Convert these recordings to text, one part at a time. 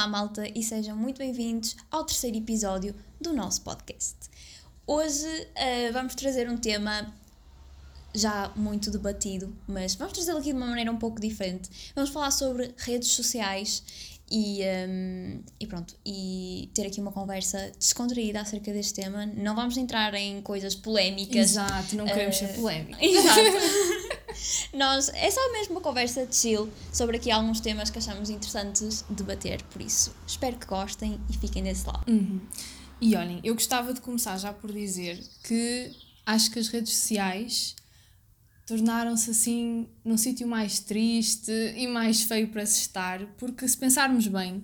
Olá, malta, e sejam muito bem-vindos ao terceiro episódio do nosso podcast. Hoje uh, vamos trazer um tema já muito debatido, mas vamos trazê-lo aqui de uma maneira um pouco diferente. Vamos falar sobre redes sociais e, um, e pronto, e ter aqui uma conversa descontraída acerca deste tema. Não vamos entrar em coisas polémicas. Exato, não queremos uh, ser polémicos. Exato. Nós, é só mesmo uma conversa de chill sobre aqui alguns temas que achamos interessantes debater, por isso espero que gostem e fiquem desse lado. Uhum. E olhem, eu gostava de começar já por dizer que acho que as redes sociais tornaram-se assim num sítio mais triste e mais feio para se estar, porque se pensarmos bem,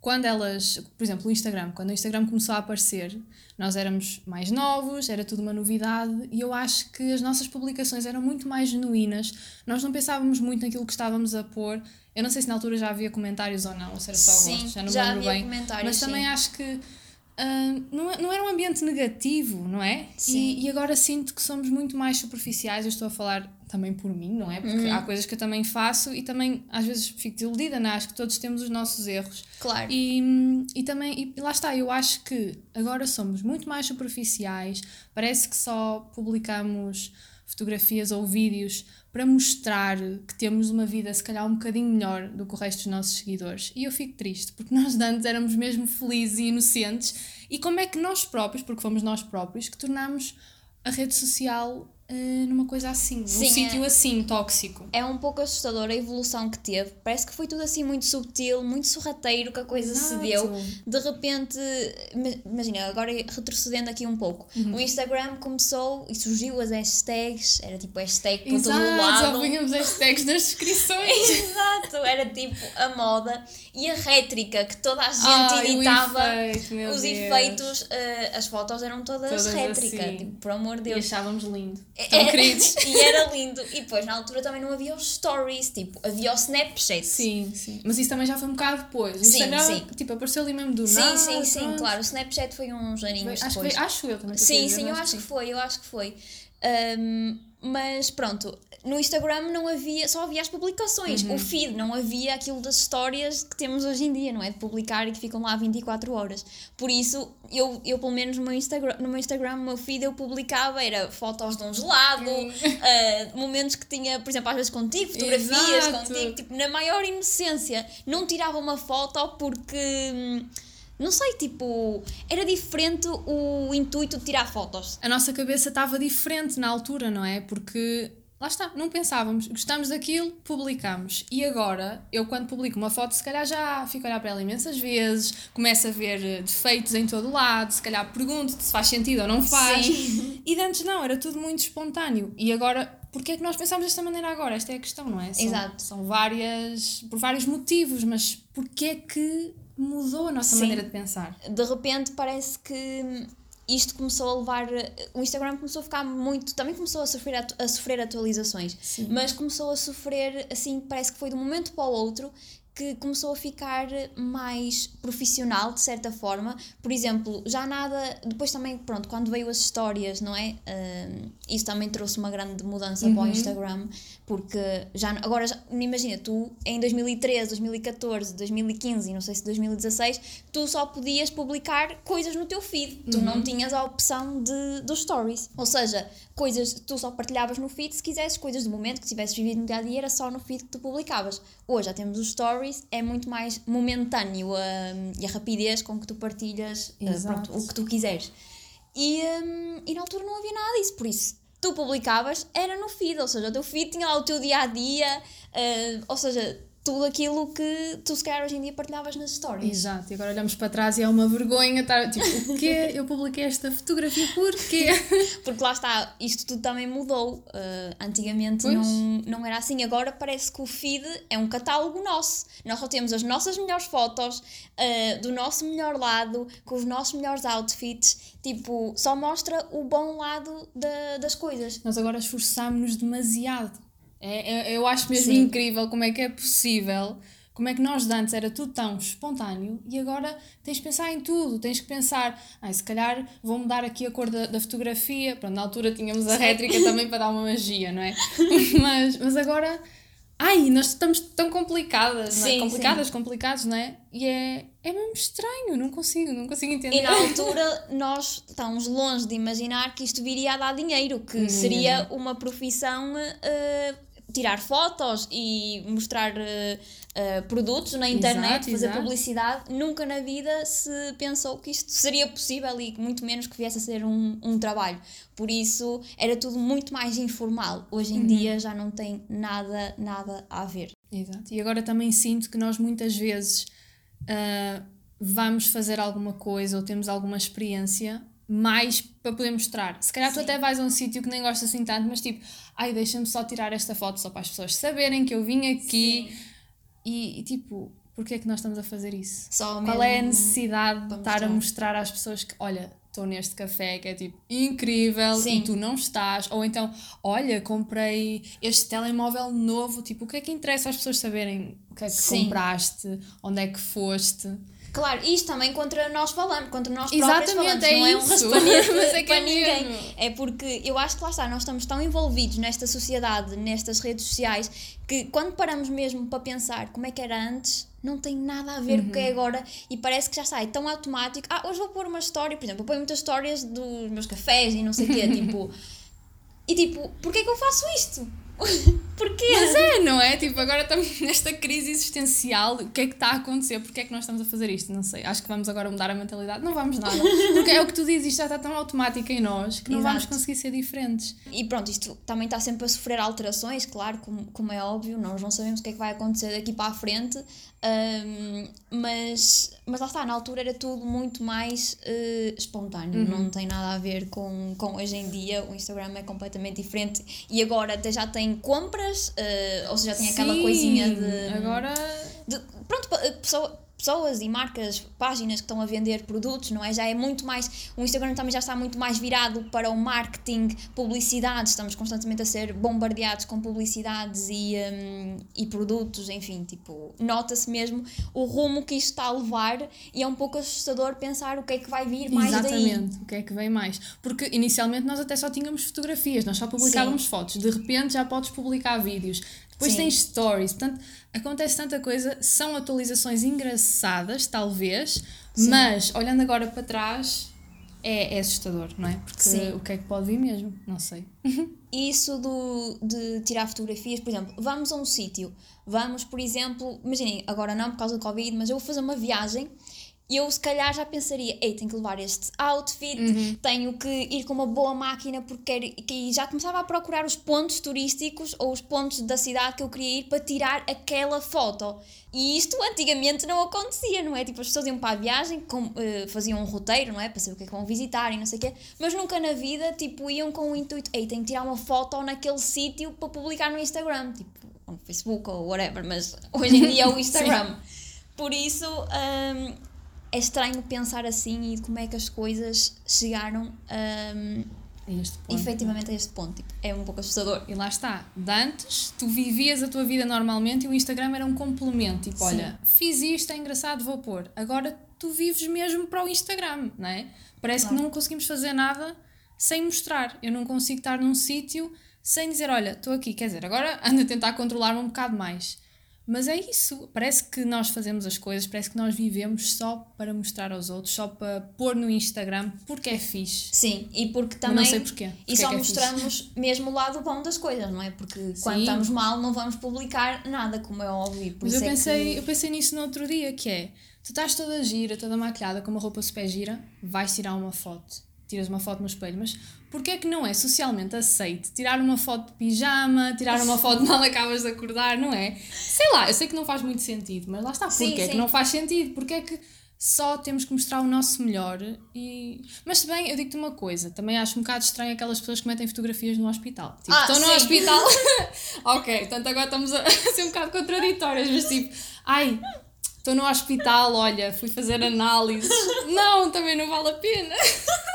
quando elas, por exemplo, o Instagram, quando o Instagram começou a aparecer, nós éramos mais novos, era tudo uma novidade e eu acho que as nossas publicações eram muito mais genuínas, nós não pensávamos muito naquilo que estávamos a pôr. Eu não sei se na altura já havia comentários ou não, ou se era só sim, gostos, já não já me lembro havia bem. comentários, Mas também sim. acho que Uh, não, não era um ambiente negativo, não é? Sim. E, e, agora sinto que somos muito mais superficiais. Eu estou a falar também por mim, não é? Porque Uhum. há coisas que eu também faço e também às vezes fico desiludida, não é? Acho que todos temos os nossos erros. Claro. E, e também, e lá está, eu acho que agora somos muito mais superficiais. Parece que só publicamos fotografias ou vídeos para mostrar que temos uma vida se calhar um bocadinho melhor do que o resto dos nossos seguidores. E eu fico triste, porque nós de antes éramos mesmo felizes e inocentes. E como é que nós próprios, porque fomos nós próprios, que tornamos a rede social uh, numa coisa assim, Sim, num é. sítio assim, tóxico. É um pouco assustadora a evolução que teve. Parece que foi tudo assim muito subtil, muito sorrateiro que a coisa se Exato. deu. De repente, ima- imagina, agora retrocedendo aqui um pouco, Uhum. o Instagram começou e surgiu as hashtags, era tipo hashtag por todo Exato, lado. já punhamos hashtags nas descrições. Exato, era tipo a moda e a rétrica que toda a gente editava. efeito, os Deus. efeitos, eh, as fotos eram todas, Todas rétrica, assim. tipo, por amor de E Deus. achávamos lindo. É- Tão queridos. e era lindo. E depois, na altura, também não havia os stories, tipo, havia o Snapchat. Sim, sim. Mas isso também já foi um bocado depois. O Sim, sim. tipo, apareceu ali mesmo do sim, nada. sim, sim, pronto. claro. O Snapchat foi uns aninhos acho, que depois. foi, acho eu também. Sim, sim, eu acho que foi, eu acho que foi. Ahm, mas pronto, no Instagram não havia, só havia as publicações, Uhum. o feed, não havia aquilo das histórias que temos hoje em dia, não é? De publicar e que ficam lá 24 horas. Por isso, eu, eu pelo menos no meu Instagram, no meu Instagram, no meu feed, eu publicava, era fotos de um gelado, ah, momentos que tinha, por exemplo, às vezes contigo, fotografias Exato. contigo, tipo, na maior inocência. Não tirava uma foto porque. hum, Não sei, tipo, era diferente o intuito de tirar fotos. A nossa cabeça estava diferente na altura, não é? Porque. Lá está, não pensávamos, gostamos daquilo, publicamos. E agora, eu quando publico uma foto, se calhar já fico a olhar para ela imensas vezes, começo a ver eh, defeitos em todo lado, se calhar pergunto-te se faz sentido ou não faz. Sim. E de antes não, era tudo muito espontâneo. E agora, porquê é que nós pensamos desta maneira agora? Esta é a questão, não é? São, Exato. São várias, por vários motivos, mas porquê é que mudou a nossa Sim. maneira de pensar? De repente parece que isto começou a levar. O Instagram começou a ficar muito. Também começou a sofrer, a sofrer atualizações, Sim. mas começou a sofrer, assim, parece que foi de um momento para o outro que começou a ficar mais profissional, de certa forma. Por exemplo, já nada. Depois também, pronto, quando veio as histórias, não é? Ahm, isso também trouxe uma grande mudança para o Uhum. Instagram, porque já. Agora, já, imagina, tu em 2013, 2014, 2015 e não sei se 2016, tu só podias publicar coisas no teu feed. Tu Uhum. não tinhas a opção de, dos stories. Ou seja, coisas tu só partilhavas no feed se quisesses, coisas do momento que tivesses vivido no dia a dia, era só no feed que tu publicavas. Hoje já temos os stories, é muito mais momentâneo hum, e a rapidez com que tu partilhas uh, pronto, o que tu quiseres. E, hum, e na altura não havia nada disso, por isso tu publicavas, era no feed, ou seja, o teu feed tinha lá o teu dia a dia, uh, ou seja, tudo aquilo que tu se calhar hoje em dia partilhavas nas stories. Exato, e agora olhamos para trás e é uma vergonha estar tipo, o quê? Eu publiquei esta fotografia porquê? Porque lá está, isto tudo também mudou. Uh, antigamente Pois. não, não era assim. Agora parece que o feed é um catálogo nosso. Nós só temos as nossas melhores fotos, uh, do nosso melhor lado, com os nossos melhores outfits. Tipo, só mostra o bom lado da- das coisas. Nós agora esforçámos-nos demasiado. É, eu acho mesmo Sim. incrível como é que é possível, como é que nós de antes era tudo tão espontâneo e agora tens de pensar em tudo, tens que pensar, ah, se calhar vou mudar aqui a cor da, da fotografia, pronto, na altura tínhamos a rétrica também para dar uma magia, não é? mas, mas agora ai, nós estamos tão complicadas, não é? Sim, Complicadas, sim. complicados, não é? E é, é mesmo estranho, não consigo, não consigo entender. E na altura nós estávamos longe de imaginar que isto viria a dar dinheiro, que seria uma profissão eh, tirar fotos e mostrar eh, eh, produtos na internet, Exato, fazer exato. publicidade. Nunca na vida se pensou que isto seria possível e muito menos que viesse a ser um, um trabalho. Por isso era tudo muito mais informal. Hoje em dia já não tem nada, nada a ver. Exato. E agora também sinto que nós muitas vezes ah, vamos fazer alguma coisa ou temos alguma experiência mais para poder mostrar. Se calhar tu Sim. até vais a um sítio que nem gostas assim tanto, mas tipo, ai, deixa-me só tirar esta foto só para as pessoas saberem que eu vim aqui. E, e, tipo, porquê é que nós estamos a fazer isso? Só Qual é a necessidade de estar a mostrar. mostrar às pessoas que, olha, estou neste café que é tipo incrível Sim. e tu não estás? Ou então, olha, comprei este telemóvel novo. Tipo, o que é que interessa às pessoas saberem o que é que Sim. compraste, onde é que foste? Claro, isto também contra nós falamos, contra nós próprios falamos, é não é um isso. raspanete Mas é que para é ninguém. mesmo. É porque eu acho que lá está, nós estamos tão envolvidos nesta sociedade, nestas redes sociais, que quando paramos mesmo para pensar como é que era antes, não tem nada a ver com o que é Uhum. agora e parece que já está, é tão automático. Ah, hoje vou pôr uma história, por exemplo, eu ponho muitas histórias dos meus cafés e não sei o quê, tipo. E tipo, porquê que eu faço isto? Porquê? Mas é, não é? Tipo, agora estamos nesta crise existencial. O que é que está a acontecer? Porquê é que nós estamos a fazer isto? Não sei. Acho que vamos agora mudar a mentalidade. Não vamos nada. Porque é o que tu dizes, isto já está tão automático em nós que não vamos Exato. conseguir ser diferentes. E pronto, isto também está sempre a sofrer alterações, claro, como, como é óbvio, nós não sabemos o que é que vai acontecer daqui para a frente, hum, mas, mas lá está, na altura era tudo muito mais eh, espontâneo, não tem nada a ver com, com hoje em dia, o Instagram é completamente diferente e agora até já tem compras, eh, ou seja, tem aquela Sim, coisinha de Agora. de- pronto, eh, pessoa- pessoas e marcas, páginas que estão a vender produtos, não é? Já é muito mais. O Instagram também já está muito mais virado para o marketing, publicidade. Estamos constantemente a ser bombardeados com publicidades e, hum, e produtos, enfim, tipo, nota-se mesmo o rumo que isto está a levar e é um pouco assustador pensar o que é que vai vir mais daí. Exatamente, o que é que vem mais? Porque inicialmente nós até só tínhamos fotografias, nós só publicávamos fotos, de repente já podes publicar vídeos, depois Sim. tens stories, portanto acontece tanta coisa, são atualizações engraçadas, talvez, mas olhando agora para trás é, é assustador, não é? Porque Sim. o que é que pode vir mesmo? Não sei. Isso do, de tirar fotografias, por exemplo, vamos a um sítio, vamos, por exemplo, imaginem, agora não por causa do Covid, mas eu vou fazer uma viagem e eu se calhar já pensaria, ei, tenho que levar este outfit, tenho que ir com uma boa máquina porque quero, que já começava a procurar os pontos turísticos ou os pontos da cidade que eu queria ir para tirar aquela foto. E isto antigamente não acontecia, não é? Tipo, as pessoas iam para a viagem, com, eh, faziam um roteiro, não é? Para saber o que é que vão visitar e não sei o quê, mas nunca na vida, tipo, iam com o intuito, ei, tenho que tirar uma foto naquele sítio para publicar no Instagram, tipo, ou no Facebook ou whatever, mas hoje em dia é o Instagram. Por isso, hum, é estranho pensar assim e como é que as coisas chegaram hum, É este ponto. efetivamente a este ponto. Tipo, é um pouco assustador. E lá está. De antes, tu vivias a tua vida normalmente e o Instagram era um complemento. Tipo, Sim. olha, fiz isto, é engraçado, vou pôr. Agora tu vives mesmo para o Instagram, não é? Parece Claro. que não conseguimos fazer nada sem mostrar. Eu não consigo estar num sítio sem dizer, olha, estou aqui. Quer dizer, agora ando a tentar controlar-me um bocado mais. Mas é isso. Parece que nós fazemos as coisas, parece que nós vivemos só para mostrar aos outros, só para pôr no Instagram, porque é fixe. Sim, e porque Mas também. não sei porquê. E só é fixe. mostramos mesmo o lado bom das coisas, não é? Porque quando Sim. estamos mal não vamos publicar nada, como é óbvio. Por Mas eu é pensei, que- eu pensei nisso no outro dia, que é, tu estás toda gira, toda maquilhada, com uma roupa super gira, vais tirar uma foto. Tiras uma foto no espelho, mas porquê é que não é socialmente aceito tirar uma foto de pijama, tirar uma foto mal acabas de acordar, não é? Sei lá, eu sei que não faz muito sentido, mas lá está, Sim, porquê é sim. que não faz sentido? Porquê é que só temos que mostrar o nosso melhor e... Mas se bem, eu digo-te uma coisa, também acho um bocado estranho aquelas pessoas que metem fotografias no hospital. Tipo, Ah, estão no sim. hospital... ok, portanto agora estamos a ser um bocado contraditórias, mas tipo, ai, estou no hospital, olha, fui fazer análises. Não, também não vale a pena.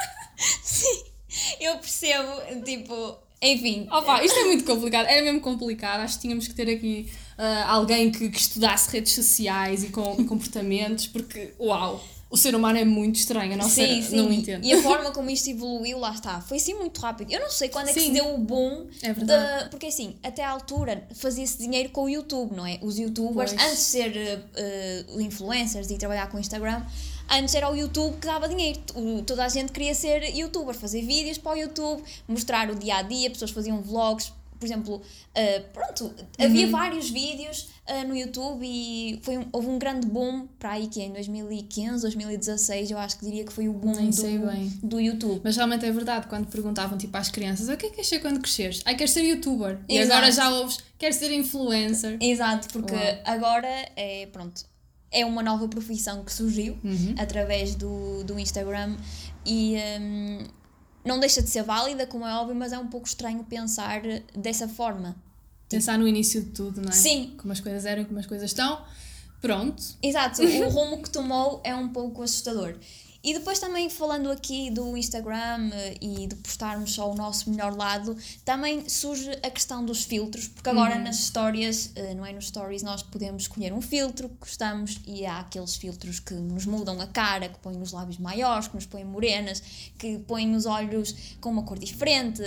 Eu percebo, tipo. Enfim. Opa, isto é muito complicado, é mesmo complicado, acho que tínhamos que ter aqui uh, alguém que, que, estudasse redes sociais e, com, e comportamentos, porque, uau! o ser humano é muito estranho, a nossa sim, sim. não entendo. E a forma como isto evoluiu, lá está, foi assim muito rápido. Eu não sei quando é que sim. se deu o boom. É verdade. De, porque assim, até à altura fazia-se dinheiro com o YouTube, não é? Os youtubers, pois. antes de ser uh, influencers e trabalhar com o Instagram, antes era o YouTube que dava dinheiro. Toda a gente queria ser youtuber, fazer vídeos para o YouTube, mostrar o dia a dia, pessoas faziam vlogs por exemplo, uh, pronto, uhum. havia vários vídeos uh, no YouTube e foi um, houve um grande boom para aí que é em 2015, 2016, eu acho que diria que foi o boom do, do YouTube. Mas realmente é verdade, quando perguntavam tipo às crianças, o que é que queres ser quando cresceres? Ai, queres ser youtuber. E agora já ouves, queres ser influencer. Exato, porque Uau. agora é, pronto, é uma nova profissão que surgiu uhum. através do, do Instagram e um, não deixa de ser válida, como é óbvio, mas é um pouco estranho pensar dessa forma. Pensar no início de tudo, não é? Sim. Como as coisas eram, como as coisas estão. Pronto. Exato, o rumo que tomou é um pouco assustador. E depois também falando aqui do Instagram eh, e de postarmos só o nosso melhor lado, também surge a questão dos filtros, porque agora uhum. nas histórias, eh, não é nos stories, nós podemos escolher um filtro que gostamos e há aqueles filtros que nos mudam a cara, que põem os lábios maiores, que nos põem morenas, que põem os olhos com uma cor diferente,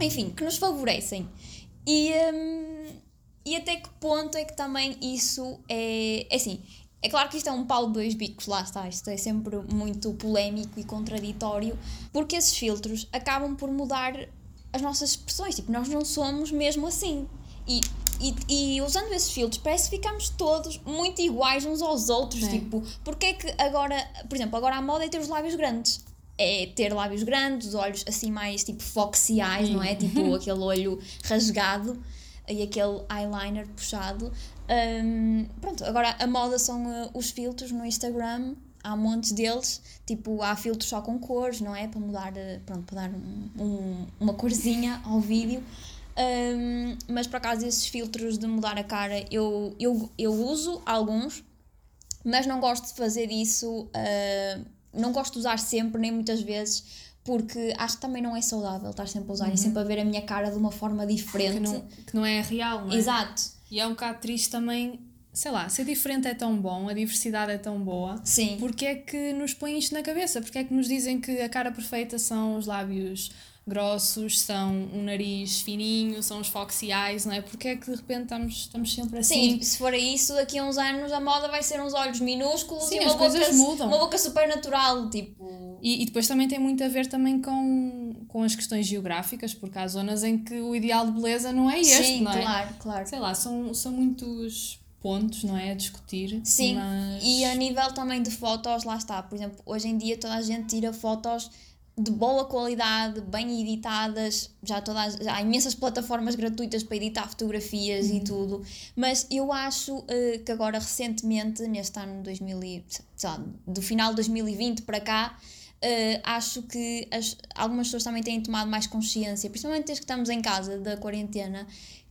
enfim, que nos favorecem. E, hum, e até que ponto é que também isso é, é assim, é claro que isto é um pau de dois bicos, lá está, isto é sempre muito polémico e contraditório, porque esses filtros acabam por mudar as nossas expressões, tipo, nós não somos mesmo assim. E, e, e usando esses filtros, parece que ficamos todos muito iguais uns aos outros, é. tipo, porque é que agora, por exemplo, agora a moda é ter os lábios grandes. É ter lábios grandes, os olhos assim mais tipo foxiais, não é? Tipo aquele olho rasgado e aquele eyeliner puxado. Um, pronto, agora a moda são uh, os filtros no Instagram, há montes deles, tipo, há filtros só com cores, não é? Para mudar, uh, pronto, para dar um, um, uma corzinha ao vídeo. Um, mas por acaso esses filtros de mudar a cara eu, eu, eu uso alguns, mas não gosto de fazer isso, uh, não gosto de usar sempre, nem muitas vezes, porque acho que também não é saudável estar sempre a usar uhum. e sempre a ver a minha cara de uma forma diferente. Que não, que não é real, não é? Exato. E é um bocado triste também, sei lá, ser diferente é tão bom, a diversidade é tão boa. Sim. Porque é que nos põe isto na cabeça? Porque é que nos dizem que a cara perfeita são os lábios grossos, são um nariz fininho, são os foxy eyes, não é? Porque é que de repente estamos, estamos sempre assim? Sim, se for isso, daqui a uns anos a moda vai ser uns olhos minúsculos Sim, e uma, boca, mudam. uma boca super natural, tipo... E, e depois também tem muito a ver também com, com as questões geográficas, porque há zonas em que o ideal de beleza não é este, Sim, não é? claro, claro. Sei lá, são, são muitos pontos, não é? A discutir. Sim, mas... e a nível também de fotos, lá está. Por exemplo, hoje em dia toda a gente tira fotos de boa qualidade, bem editadas, já, todas, já há imensas plataformas gratuitas para editar fotografias uhum. e tudo, mas eu acho uh, que agora recentemente, neste ano 2000, sei lá, do final de 2020 para cá, uh, acho que as, algumas pessoas também têm tomado mais consciência, principalmente desde que estamos em casa da quarentena,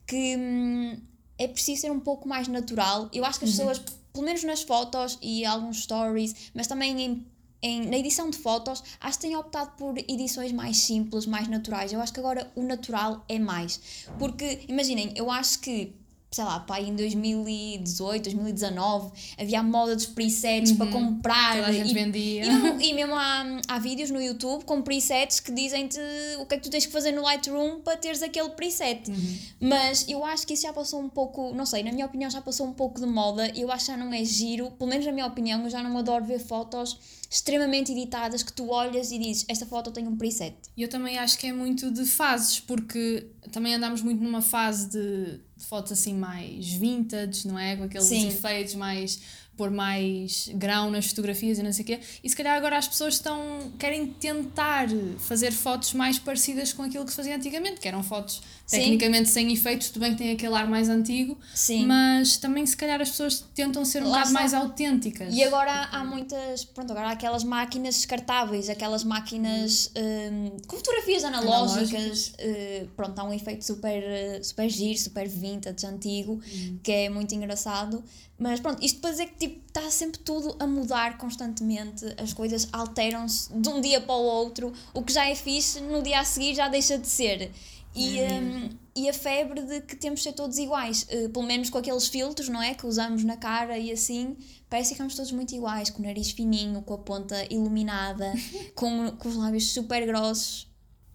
que hum, é preciso ser um pouco mais natural. Eu acho que as uhum. pessoas, pelo menos nas fotos e alguns stories, mas também em em, na edição de fotos, acho que tenho optado por edições mais simples, mais naturais. Eu acho que agora o natural é mais. Porque, imaginem, eu acho que sei lá, pá, em 2018, 2019, havia a moda dos presets uhum. para comprar. Toda a gente e, vendia. E, não, e mesmo há, há vídeos no YouTube com presets que dizem-te o que é que tu tens que fazer no Lightroom para teres aquele preset. Uhum. Mas eu acho que isso já passou um pouco, não sei, na minha opinião já passou um pouco de moda. Eu acho que já não é giro, pelo menos na minha opinião, eu já não adoro ver fotos extremamente editadas que tu olhas e dizes esta foto tem um preset. Eu também acho que é muito de fases, porque também andamos muito numa fase de, de fotos assim mais vintage, não é? Com aqueles Sim. efeitos mais pôr mais grão nas fotografias e não sei o quê. E se calhar agora as pessoas estão querem tentar fazer fotos mais parecidas com aquilo que se fazia antigamente, que eram fotos Sim. tecnicamente sem efeitos, tudo bem que tem aquele ar mais antigo, Sim. mas também se calhar as pessoas tentam ser um Lá bocado mais autênticas. E agora há muitas, pronto, agora há aquelas máquinas descartáveis, aquelas máquinas um, com fotografias analógicas, uh, pronto, há um efeito super, super giro, super vintage, antigo, hum. que é muito engraçado. Mas pronto, isto para dizer que tipo, está sempre tudo a mudar constantemente, as coisas alteram-se de um dia para o outro, o que já é fixe, no dia a seguir já deixa de ser. E, É hum, e a febre de que temos de ser todos iguais, eh, pelo menos com aqueles filtros, não é? Que usamos na cara e assim, parece que ficamos todos muito iguais, com o nariz fininho, com a ponta iluminada, com, com os lábios super grossos.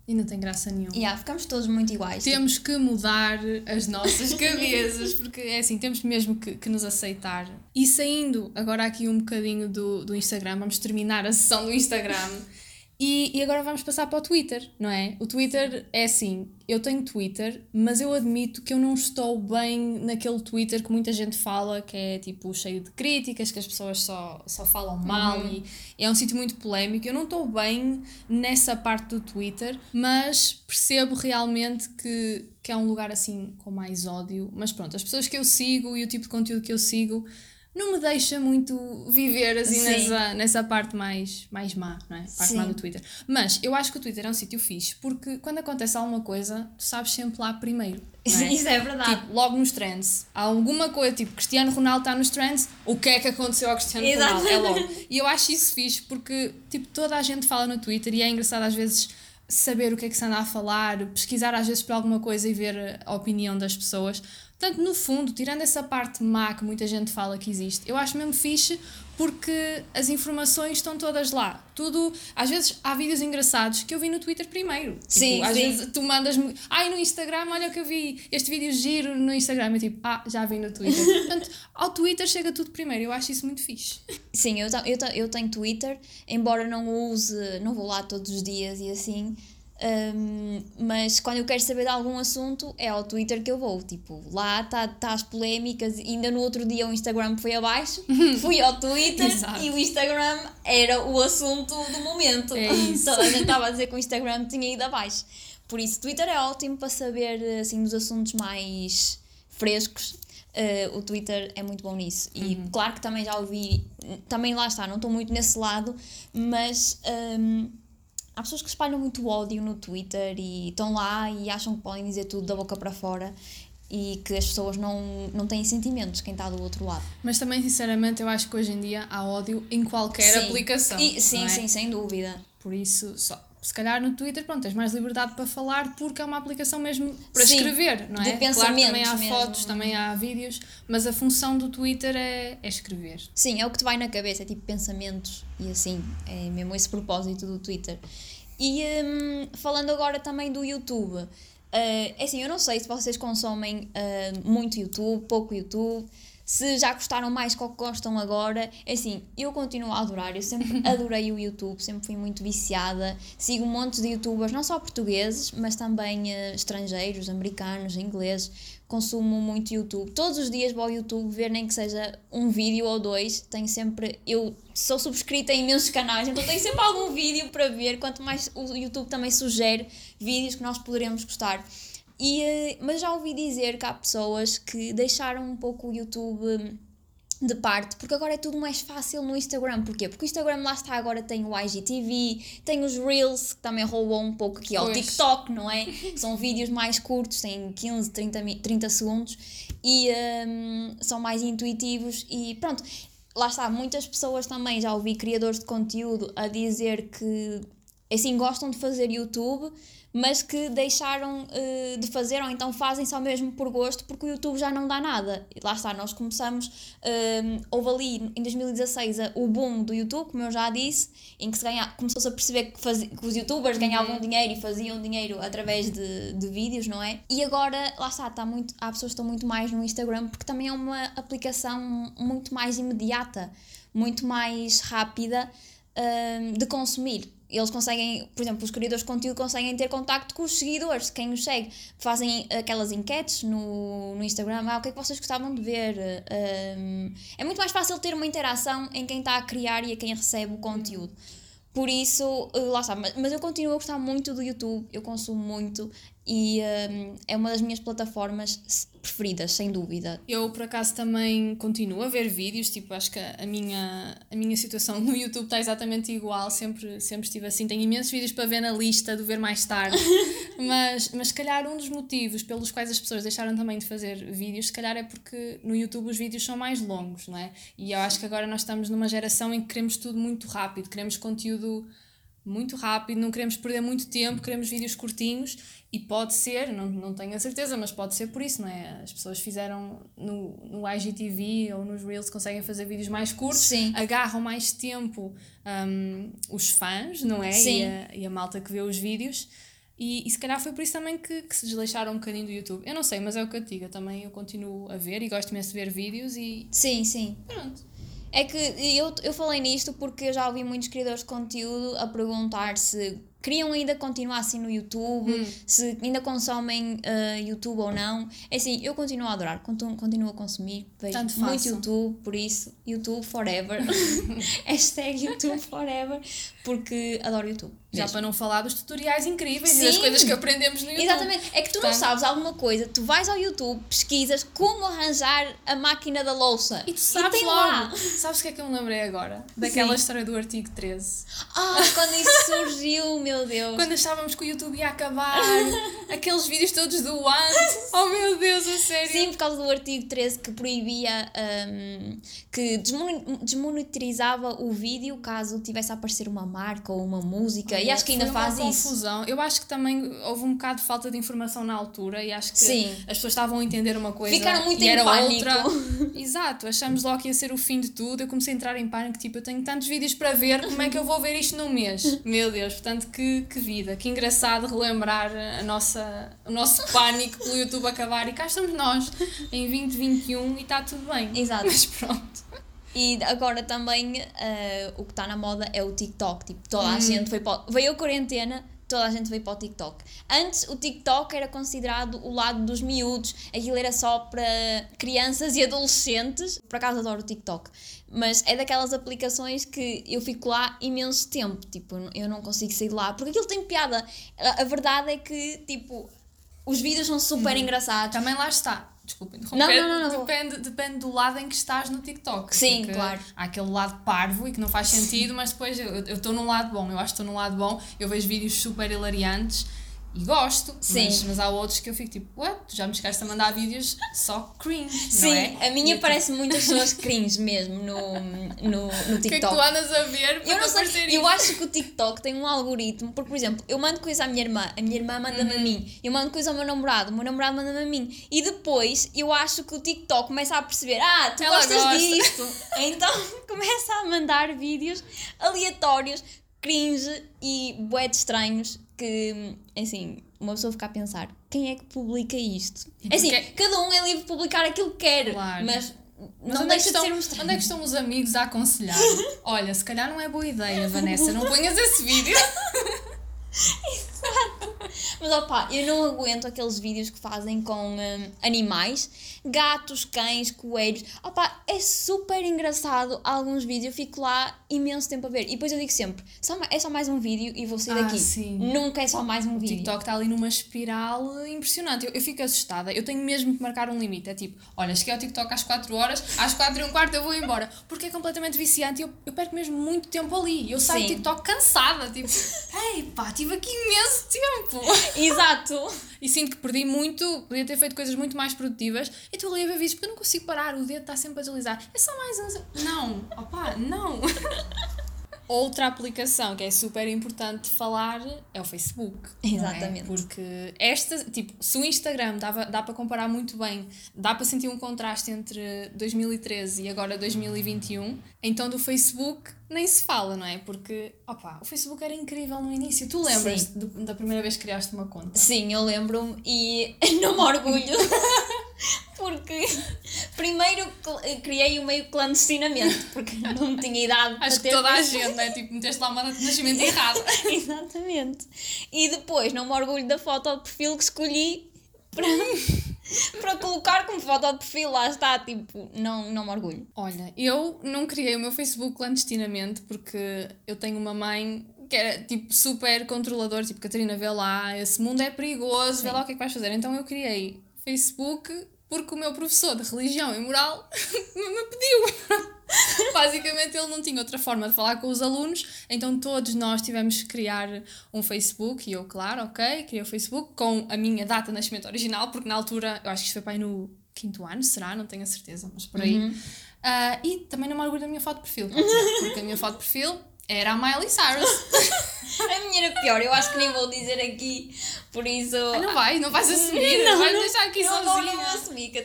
E não tem graça nenhuma. Yeah, ficamos todos muito iguais. Temos que mudar as nossas cabeças, porque é assim, temos mesmo que, que nos aceitar. E saindo agora aqui um bocadinho do, do Instagram, vamos terminar a sessão do Instagram. E, e agora vamos passar para o Twitter, não é? O Twitter é assim, eu tenho Twitter, mas eu admito que eu não estou bem naquele Twitter que muita gente fala, que é tipo cheio de críticas, que as pessoas só, só falam mal e é um sítio muito polémico. Eu não estou bem nessa parte do Twitter, mas percebo realmente que, que é um lugar assim com mais ódio. Mas pronto, as pessoas que eu sigo e o tipo de conteúdo que eu sigo não me deixa muito viver assim Sim. nessa, nessa parte mais, mais má, não é? Parte má Sim. do Twitter. Mas eu acho que o Twitter é um sítio fixe porque quando acontece alguma coisa, tu sabes sempre lá primeiro. É? Isso é verdade. Tipo, logo nos trends. Há alguma coisa, tipo, Cristiano Ronaldo está nos trends, o que é que aconteceu ao Cristiano. Ronaldo? É logo. E eu acho isso fixe porque, tipo, toda a gente fala no Twitter e é engraçado às vezes saber o que é que se anda a falar, pesquisar às vezes por alguma coisa e ver a opinião das pessoas. Portanto, no fundo, tirando essa parte má que muita gente fala que existe, eu acho mesmo fixe porque as informações estão todas lá. Tudo, às vezes há vídeos engraçados que eu vi no Twitter primeiro. Sim, tipo, às sim. vezes tu mandas-me, ai no Instagram, olha o que eu vi, este vídeo giro no Instagram. Eu tipo, ah, já vi no Twitter. Portanto, ao Twitter chega tudo primeiro. Eu acho isso muito fixe. Sim, eu, eu, eu tenho Twitter, embora não use, não vou lá todos os dias e assim, hum, mas quando eu quero saber de algum assunto é ao Twitter que eu vou. Tipo, lá está tá as polémicas, ainda no outro dia o Instagram foi abaixo, fui ao Twitter e o Instagram era o assunto do momento. É isso. Toda a gente estava a dizer que o Instagram tinha ido abaixo. Por isso, Twitter é ótimo para saber assim, dos assuntos mais frescos. Uh, o Twitter é muito bom nisso. E claro que também já ouvi, também lá está, não estou muito nesse lado, mas um, há pessoas que espalham muito ódio no Twitter e estão lá e acham que podem dizer tudo da boca para fora e que as pessoas não, não têm sentimentos, quem está do outro lado. Mas também, sinceramente, eu acho que hoje em dia há ódio em qualquer Sim. aplicação. E, sim, é? sim, sem dúvida. Por isso, só, se calhar no Twitter, pronto, tens mais liberdade para falar porque é uma aplicação mesmo para Sim, escrever, não de é? claro, também há mesmo. fotos, também há vídeos, mas a função do Twitter é, é escrever. Sim, é o que te vai na cabeça, é tipo pensamentos e assim, é mesmo esse propósito do Twitter. E hum, falando agora também do YouTube, eh, é assim, eu não sei se vocês consomem eh, muito YouTube, pouco YouTube, se já gostaram mais que o que gostam agora. É assim, eu continuo a adorar, eu sempre adorei o YouTube, sempre fui muito viciada. Sigo montes de youtubers, não só portugueses, mas também eh, estrangeiros, americanos, ingleses. Consumo muito YouTube. Todos os dias vou ao YouTube ver nem que seja um vídeo ou dois. Tenho sempre. Eu sou subscrita a imensos canais, então tenho sempre algum vídeo para ver. Quanto mais o YouTube também sugere vídeos que nós poderemos gostar. E, eh, mas já ouvi dizer que há pessoas que deixaram um pouco o YouTube hum, de parte, porque agora é tudo mais fácil no Instagram. Porquê? Porque o Instagram lá está agora tem o IGTV, tem os Reels, que também roubou um pouco aqui ao Pois. TikTok, não é? São vídeos mais curtos, têm 15, 30, mi- 30 segundos e hum, são mais intuitivos e pronto. Lá está, muitas pessoas também, já ouvi criadores de conteúdo a dizer que assim gostam de fazer YouTube, mas que deixaram eh, de fazer ou então fazem só mesmo por gosto porque o YouTube já não dá nada. E lá está, nós começamos, eh, houve ali em 2016 a- o boom do YouTube, como eu já disse, em que se ganha, começou-se a perceber que, fazia, que os youtubers ganhavam dinheiro e faziam dinheiro através de, de vídeos, não é? E agora, lá está, está muito, há pessoas que estão muito mais no Instagram porque também é uma aplicação muito mais imediata, muito mais rápida hum, de consumir. Eles conseguem, por exemplo, os criadores de conteúdo conseguem ter contacto com os seguidores, quem os segue. Fazem aquelas enquetes no, no Instagram, ah, o que é que vocês gostavam de ver? Hum, é muito mais fácil ter uma interação em quem está a criar e a quem recebe o conteúdo. Por isso, eh, lá está, mas, mas eu continuo a gostar muito do YouTube, eu consumo muito e hum, é uma das minhas plataformas preferidas, sem dúvida. Eu, por acaso, também continuo a ver vídeos, tipo, acho que a minha, a minha situação no YouTube está exatamente igual, sempre, sempre estive assim. Tenho imensos vídeos para ver na lista, de ver mais tarde, mas, mas se calhar um dos motivos pelos quais as pessoas deixaram também de fazer vídeos, se calhar é porque no YouTube os vídeos são mais longos, não é? E eu acho que agora nós estamos numa geração em que queremos tudo muito rápido, queremos conteúdo muito rápido, não queremos perder muito tempo, queremos vídeos curtinhos e pode ser, não, não tenho a certeza, mas pode ser por isso, não é? As pessoas fizeram no, no IGTV ou nos Reels conseguem fazer vídeos mais curtos, Sim. agarram mais tempo um, os fãs, não é? Sim. E a, e a malta que vê os vídeos. E, e se calhar foi por isso também que, que se desleixaram um bocadinho do YouTube. Eu não sei, mas é o que eu digo. Eu também eu continuo a ver e gosto imenso de ver vídeos e Sim, sim. pronto. É que eu, eu falei nisto porque eu já ouvi muitos criadores de conteúdo a perguntar se queriam ainda continuar assim no YouTube, Hum. se ainda consomem uh, YouTube ou não. É assim, eu continuo a adorar, continuo, continuo a consumir, vejo Tanto muito faço. YouTube, por isso, YouTube forever. Hashtag YouTube forever, porque adoro YouTube. Já mesmo. para não falar dos tutoriais incríveis Sim. e das coisas que aprendemos no YouTube. Exatamente, é que tu não Portanto- sabes alguma coisa, tu vais ao YouTube, pesquisas como arranjar a máquina da louça E tu sabes tem logo. lá. Sabes o que é que eu me lembrei agora? Daquela Sim. história do artigo 13. Ah, quando isso surgiu, meu Deus. Quando achávamos que o YouTube ia acabar, aqueles vídeos todos do Want. Oh meu Deus, a sério. Sim, por causa do artigo 13 que proibia, hum, que desmonitorizava o vídeo caso tivesse a aparecer uma marca ou uma música. E acho que ainda Foi uma faz isso. confusão. Eu acho que também houve um bocado de falta de informação na altura e acho que Sim. as pessoas estavam a entender uma coisa Ficaram muito e em era pânico. outra. Exato, achamos logo que ia ser o fim de tudo. Eu comecei a entrar em pânico, tipo, eu tenho tantos vídeos para ver, como é que eu vou ver isto num mês? Meu Deus, portanto, que, que vida, que engraçado relembrar a nossa, o nosso pânico pelo YouTube acabar e cá estamos nós em 2021 e está tudo bem. Exato. Mas pronto. E agora também eh, o que está na moda é o TikTok. Tipo, toda Hum. a gente foi para. Veio a quarentena, toda a gente veio para o TikTok. Antes o TikTok era considerado o lado dos miúdos, aquilo era só para crianças e adolescentes. Por acaso adoro o TikTok. Mas é daquelas aplicações que eu fico lá imenso tempo. Tipo, eu não consigo sair de lá. Porque aquilo tem piada. A verdade é que, tipo, os vídeos são super engraçados. Também lá está. Desculpa interromper. Não, não, não, não. Depende, depende do lado em que estás no TikTok. Sim, claro. Há aquele lado parvo e que não faz sentido, mas depois eu estou num lado bom. Eu acho que estou num lado bom. Eu vejo vídeos super hilariantes e gosto. Sim. Mas, mas há outros que eu fico tipo, what? Tu já me chegaste a mandar vídeos só cringe. Sim, não é? a minha eu, parece muitas pessoas cringe mesmo no, no, no tipo, O que é que TikTok. tu andas a ver para Eu não sei, eu isso? acho que o TikTok tem um algoritmo, porque, por exemplo, eu mando coisa à minha irmã, a minha irmã manda-me Uhum. a mim, eu mando coisa ao meu namorado, o meu namorado manda-me a mim, e depois eu acho que o TikTok começa a perceber, ah, tu Ela gostas gosta. disto, então começa a mandar vídeos aleatórios, cringe e bué estranhos, que, assim, uma pessoa fica a pensar, quem é que publica isto? É assim, porque- cada um é livre de publicar aquilo que quer, Claro. mas... Mas não onde é, que de estão, onde é que estão os amigos a aconselhar? Olha, se calhar não é boa ideia, Vanessa, não ponhas esse vídeo. Mas opá, eu não aguento aqueles vídeos que fazem com hum, animais, gatos, cães, coelhos. Opá, é super engraçado alguns vídeos, eu fico lá imenso tempo a ver. E depois eu digo sempre, só é só mais um vídeo e vou sair Ah, daqui. sim. Nunca é só mais um O vídeo. TikTok está ali numa espiral impressionante. Eu, eu fico assustada. Eu tenho mesmo que marcar um limite. É tipo, olha, cheguei ao TikTok às 4 horas, às 4 e um quarto eu vou embora. Porque é completamente viciante e eu, eu perco mesmo muito tempo ali. Eu saio do. TikTok cansada. Tipo, ei pá, tive aqui imenso tempo. Exato! E sinto que perdi muito, podia ter feito coisas muito mais produtivas. E estou ali a ver vídeos porque eu não consigo parar. O dedo está sempre a deslizar. É só mais um. Não, opá, não. Outra aplicação que é super importante falar é o Facebook. é? Exatamente. Porque esta, tipo, se o Instagram dava, dá para comparar muito bem, dá para sentir um contraste entre 2013 e agora 2021, então do Facebook nem se fala, não é? Porque, opa, o Facebook era incrível no início. Tu lembras da primeira vez que criaste uma conta? Sim, eu lembro-me e não me orgulho. Porque primeiro cl- criei o meio clandestinamente, porque não tinha idade para Acho que toda a gente, não é? Tipo, meteste lá uma data de nascimento errada. Exatamente. E depois não me orgulho da foto de perfil que escolhi para, para colocar como foto de perfil, lá está, tipo, não, não me orgulho. Olha, eu não criei o meu Facebook clandestinamente porque eu tenho uma mãe que era tipo super controladora, tipo Catarina, vê lá, esse mundo é perigoso, vê lá o que é que vais fazer. Então eu criei Facebook porque o meu professor de religião e moral me pediu. Basicamente ele não tinha outra forma de falar com os alunos, então todos nós tivemos que criar um Facebook e eu, claro, ok, criei o Facebook com a minha data de nascimento original, porque na altura, eu acho que isto foi para aí no quinto ano, será? Não tenho a certeza, mas por aí. Ah, e também não me orgulho da minha foto de perfil, porque a minha foto de perfil Era a Miley Cyrus. A minha era pior, eu acho que nem vou dizer aqui, por isso. Ah, não vai, não vais assumir, Não, vais não, deixar aqui não, sozinha. Não, não vou assumir. que-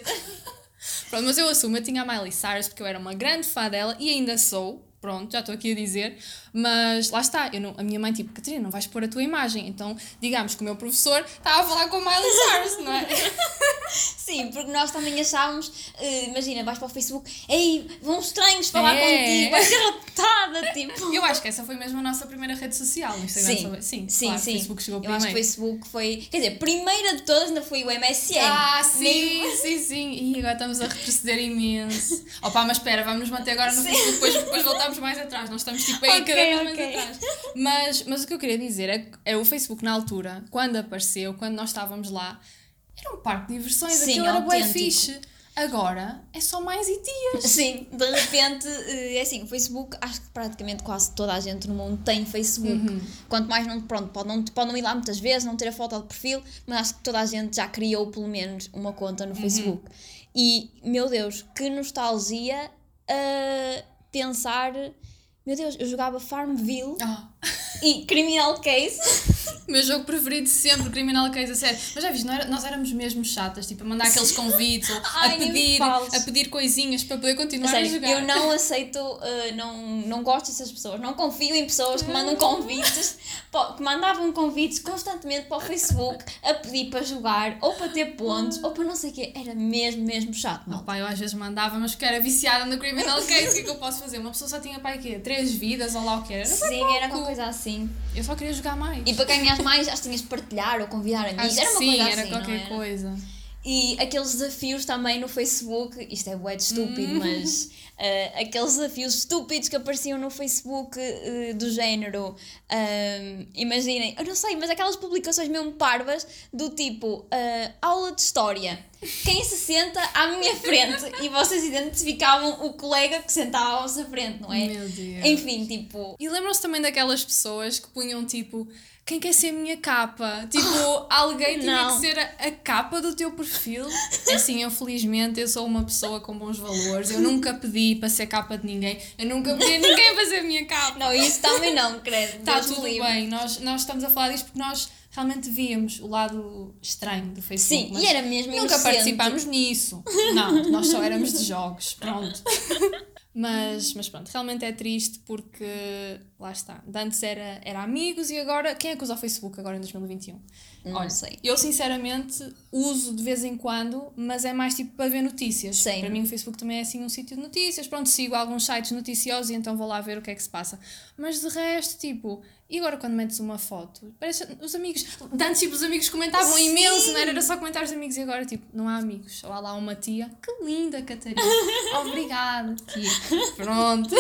Pronto, mas eu assumo, eu tinha a Miley Cyrus porque eu era uma grande fã dela e ainda sou. Pronto, já estou aqui a dizer, mas lá está, eu não, a minha mãe tipo, Catarina, não vais pôr a tua imagem, então digamos que o meu professor estava a falar com a Miley Cyrus, não é? Sim, porque nós também achávamos, eh, imagina, vais para o Facebook, ei, vão estranhos falar É. contigo, vais ser raptada, tipo. Eu acho que essa foi mesmo a nossa primeira rede social, Instagram. Sim, só- sim, sim, claro, sim. o Facebook chegou Eu primeiro. acho que o Facebook foi. Quer dizer, primeira de todas ainda foi o MSN. Ah, sim, Nem- sim, sim. E agora estamos a retroceder imenso. Opa, mas espera, vamos nos manter agora no Sim. Facebook, depois, depois voltamos mais atrás. Nós estamos tipo aí Ok, cada vez ok. mais atrás. Mas, mas o que eu queria dizer é que é o Facebook na altura, quando apareceu, quando nós estávamos lá, era um parque de diversões, Sim, aquilo era bué autêntico. fixe. Agora é só mais e tias. Sim, de repente, eh, é assim, o Facebook, acho que praticamente quase toda a gente no mundo tem Facebook. Uhum. Quanto mais não, pronto, pode não, pode não ir lá muitas vezes, não ter a foto de perfil, mas acho que toda a gente já criou pelo menos uma conta Uhum. no Facebook. E, meu Deus, que nostalgia a pensar, meu Deus, eu jogava Farmville Ah, e Criminal Case. meu jogo preferido sempre, Criminal Case, a sério. Mas já viste, era- nós éramos mesmo chatas, tipo, a mandar aqueles convites ou Ai, a me pedir, a pedir coisinhas para poder continuar a, Sério, jogar. eu não aceito, uh, não, não gosto dessas pessoas, não confio em pessoas que mandam convites, pa- que mandavam convites constantemente para o Facebook a pedir para jogar, ou para ter pontos, ou para não sei o quê. Era mesmo, mesmo chato, Não, não. pá, eu às vezes mandava, mas porque era viciada no Criminal Case, o que é que eu posso fazer? Uma pessoa só tinha, pá, quê? Três vidas ou lá o que era. Era Sim, pouco. era uma coisa assim. Eu só queria jogar mais. E para ganhar mais, acho que tinhas de partilhar ou convidar amigos. Acho era uma sim, coisa era assim. qualquer não era? coisa. E aqueles desafios também no Facebook, isto é bué de estúpido, mas eh, aqueles desafios estúpidos que apareciam no Facebook eh, do género, ahm, imaginem, eu não sei, mas aquelas publicações mesmo parvas do tipo aula de história. Quem se senta à minha frente e vocês identificavam o colega que sentava à vossa frente, não é? Meu Deus. Enfim, tipo, E lembram-se também daquelas pessoas que punham tipo. Quem quer ser a minha capa? Tipo, alguém tinha Não. que ser a, a capa do teu perfil. É Assim, eu felizmente eu sou uma pessoa com bons valores. Eu nunca pedi para ser capa de ninguém. Eu nunca pedi a ninguém para ser a minha capa. não, isso também não, credo. Está tudo livre. bem, nós, nós estamos a falar disto porque nós realmente víamos o lado estranho do Facebook. Sim, e era mesmo Nunca inocente. participámos nisso. Não, nós só éramos de jogos, pronto. Mas, mas pronto, realmente é triste porque lá está. De Antes era, era amigos e agora. Quem é que usa o Facebook agora em 2021? Não Olha, sei. Eu sinceramente uso de vez em quando, mas é mais tipo para ver notícias. Sim. Para mim o Facebook também é assim um sítio de notícias. Pronto, sigo alguns sites noticiosos e então vou lá ver o que é que se passa. Mas de resto, tipo, e agora quando metes uma foto? Parece os amigos. De Antes, tipo, os amigos comentavam Sim. imenso, não era? Era só comentários de amigos e agora, tipo, não há amigos. Há lá uma tia. Que linda, Catarina. Obrigada, tia. Pronto.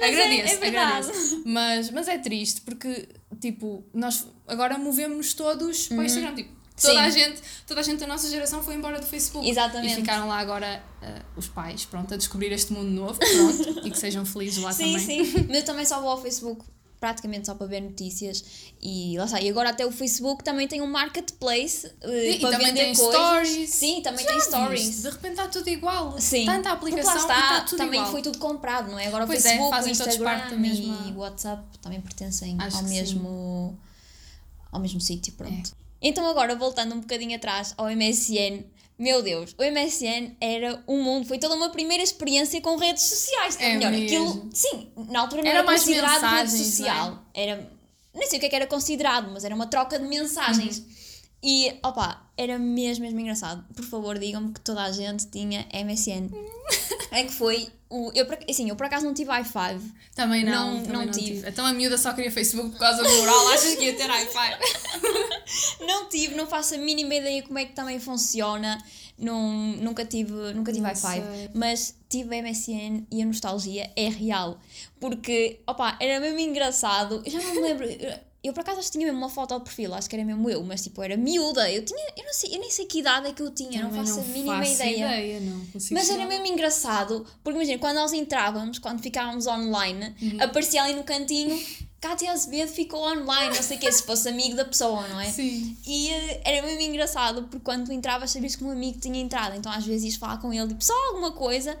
agradeço, é verdade. agradeço. Mas, mas é triste porque, tipo, nós agora movemos todos para o Instagram. Tipo, toda Uhum. Sim. a, gente, toda a gente da nossa geração foi embora do Facebook. Exatamente. E ficaram lá agora eh, os pais, pronto, a descobrir este mundo novo, pronto, e que sejam felizes lá Sim, também. sim. Mas eu também só vou ao Facebook praticamente só para ver notícias e lá está. E agora até o Facebook também tem um marketplace eh, E, e para também vender tem coisas. stories. Sim, também Já tem viste? stories. De repente está tudo igual. Sim. Tanta aplicação está, está tudo também igual. foi tudo comprado, não é? Agora Pois o é, Facebook, fazem o Instagram mesma- e o WhatsApp também pertencem Acho ao que sim. mesmo ao mesmo sítio, É. pronto. Então agora voltando um bocadinho atrás ao MSN, meu Deus, o MSN era um mundo, foi toda uma primeira experiência com redes sociais. É melhor, mesmo. aquilo, sim, na altura não Era era, mais considerado rede é? social. Era, nem sei o que é que era considerado, mas era uma troca de mensagens. Uhum. E, opa, era mesmo, mesmo engraçado. Por favor, digam-me que toda a gente tinha MSN. é que foi o... Eu, assim, eu por acaso não tive i5. Também não, Não- também não não, tive. tive. Então a miúda só queria Facebook por causa do mural, achas que ia ter i5? Não tive, não faço a mínima ideia como é que também funciona. Não, nunca tive, nunca tive Não i5. sei. Mas tive MSN e a nostalgia é real. Porque, opa, era mesmo engraçado. Eu já não me lembro. Eu- por acaso acho que tinha mesmo uma foto ao perfil, acho que era mesmo eu, mas tipo, era miúda. Eu tinha, eu não sei, eu nem sei que idade é que eu tinha, Também não faço a mínima faço ideia. ideia, não consigo Mas era mesmo engraçado, porque imagina, quando nós entrávamos, quando ficávamos online, Uhum. aparecia ali no cantinho, Cátia Azevedo ficou online, não sei o que, se fosse amigo da pessoa, não é? Sim. E eh, era mesmo engraçado, porque quando tu entravas, sabias que um amigo tinha entrado, então às vezes ias falar com ele, tipo, só alguma coisa,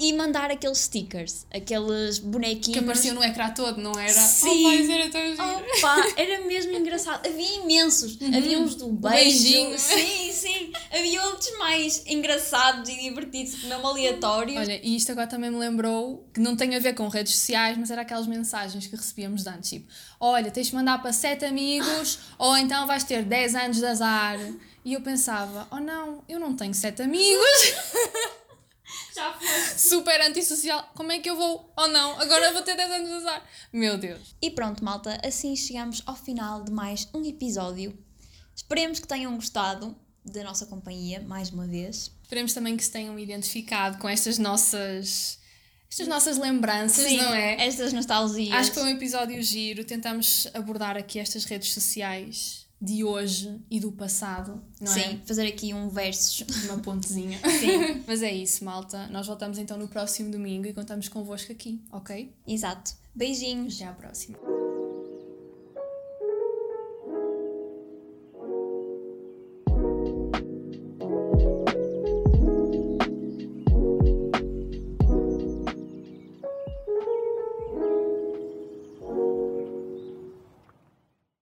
e mandar aqueles stickers, aqueles bonequinhos. Que apareciam no ecrã todo, não era? Sim. Oh, era tão giro. Opa, era mesmo engraçado. Havia imensos. Havia uns do beijo. beijinho. Sim, sim. Havia outros mais engraçados e divertidos, mesmo aleatórios. Olha, e isto agora também me lembrou que não tem a ver com redes sociais, mas era aquelas mensagens que recebíamos de antes, tipo, olha, tens de mandar para sete amigos, ou então vais ter 10 anos de azar. E eu pensava, oh não, eu não tenho sete amigos, Já foi. super antissocial, como é que eu vou? Oh não, agora vou ter 10 anos de azar. Meu Deus. E pronto, malta, assim chegamos ao final de mais um episódio. Esperemos que tenham gostado da nossa companhia, mais uma vez. Esperemos também que se tenham identificado com estas nossas, estas nossas lembranças, não é? Estas nostalgias. Acho que foi um episódio giro. Tentamos abordar aqui estas redes sociais de hoje e do passado, não é? Sim, fazer aqui um versus. Uma pontezinha. Sim. Mas é isso, malta. Nós voltamos então no próximo domingo e contamos convosco aqui, ok? Exato. Beijinhos. Até à próxima.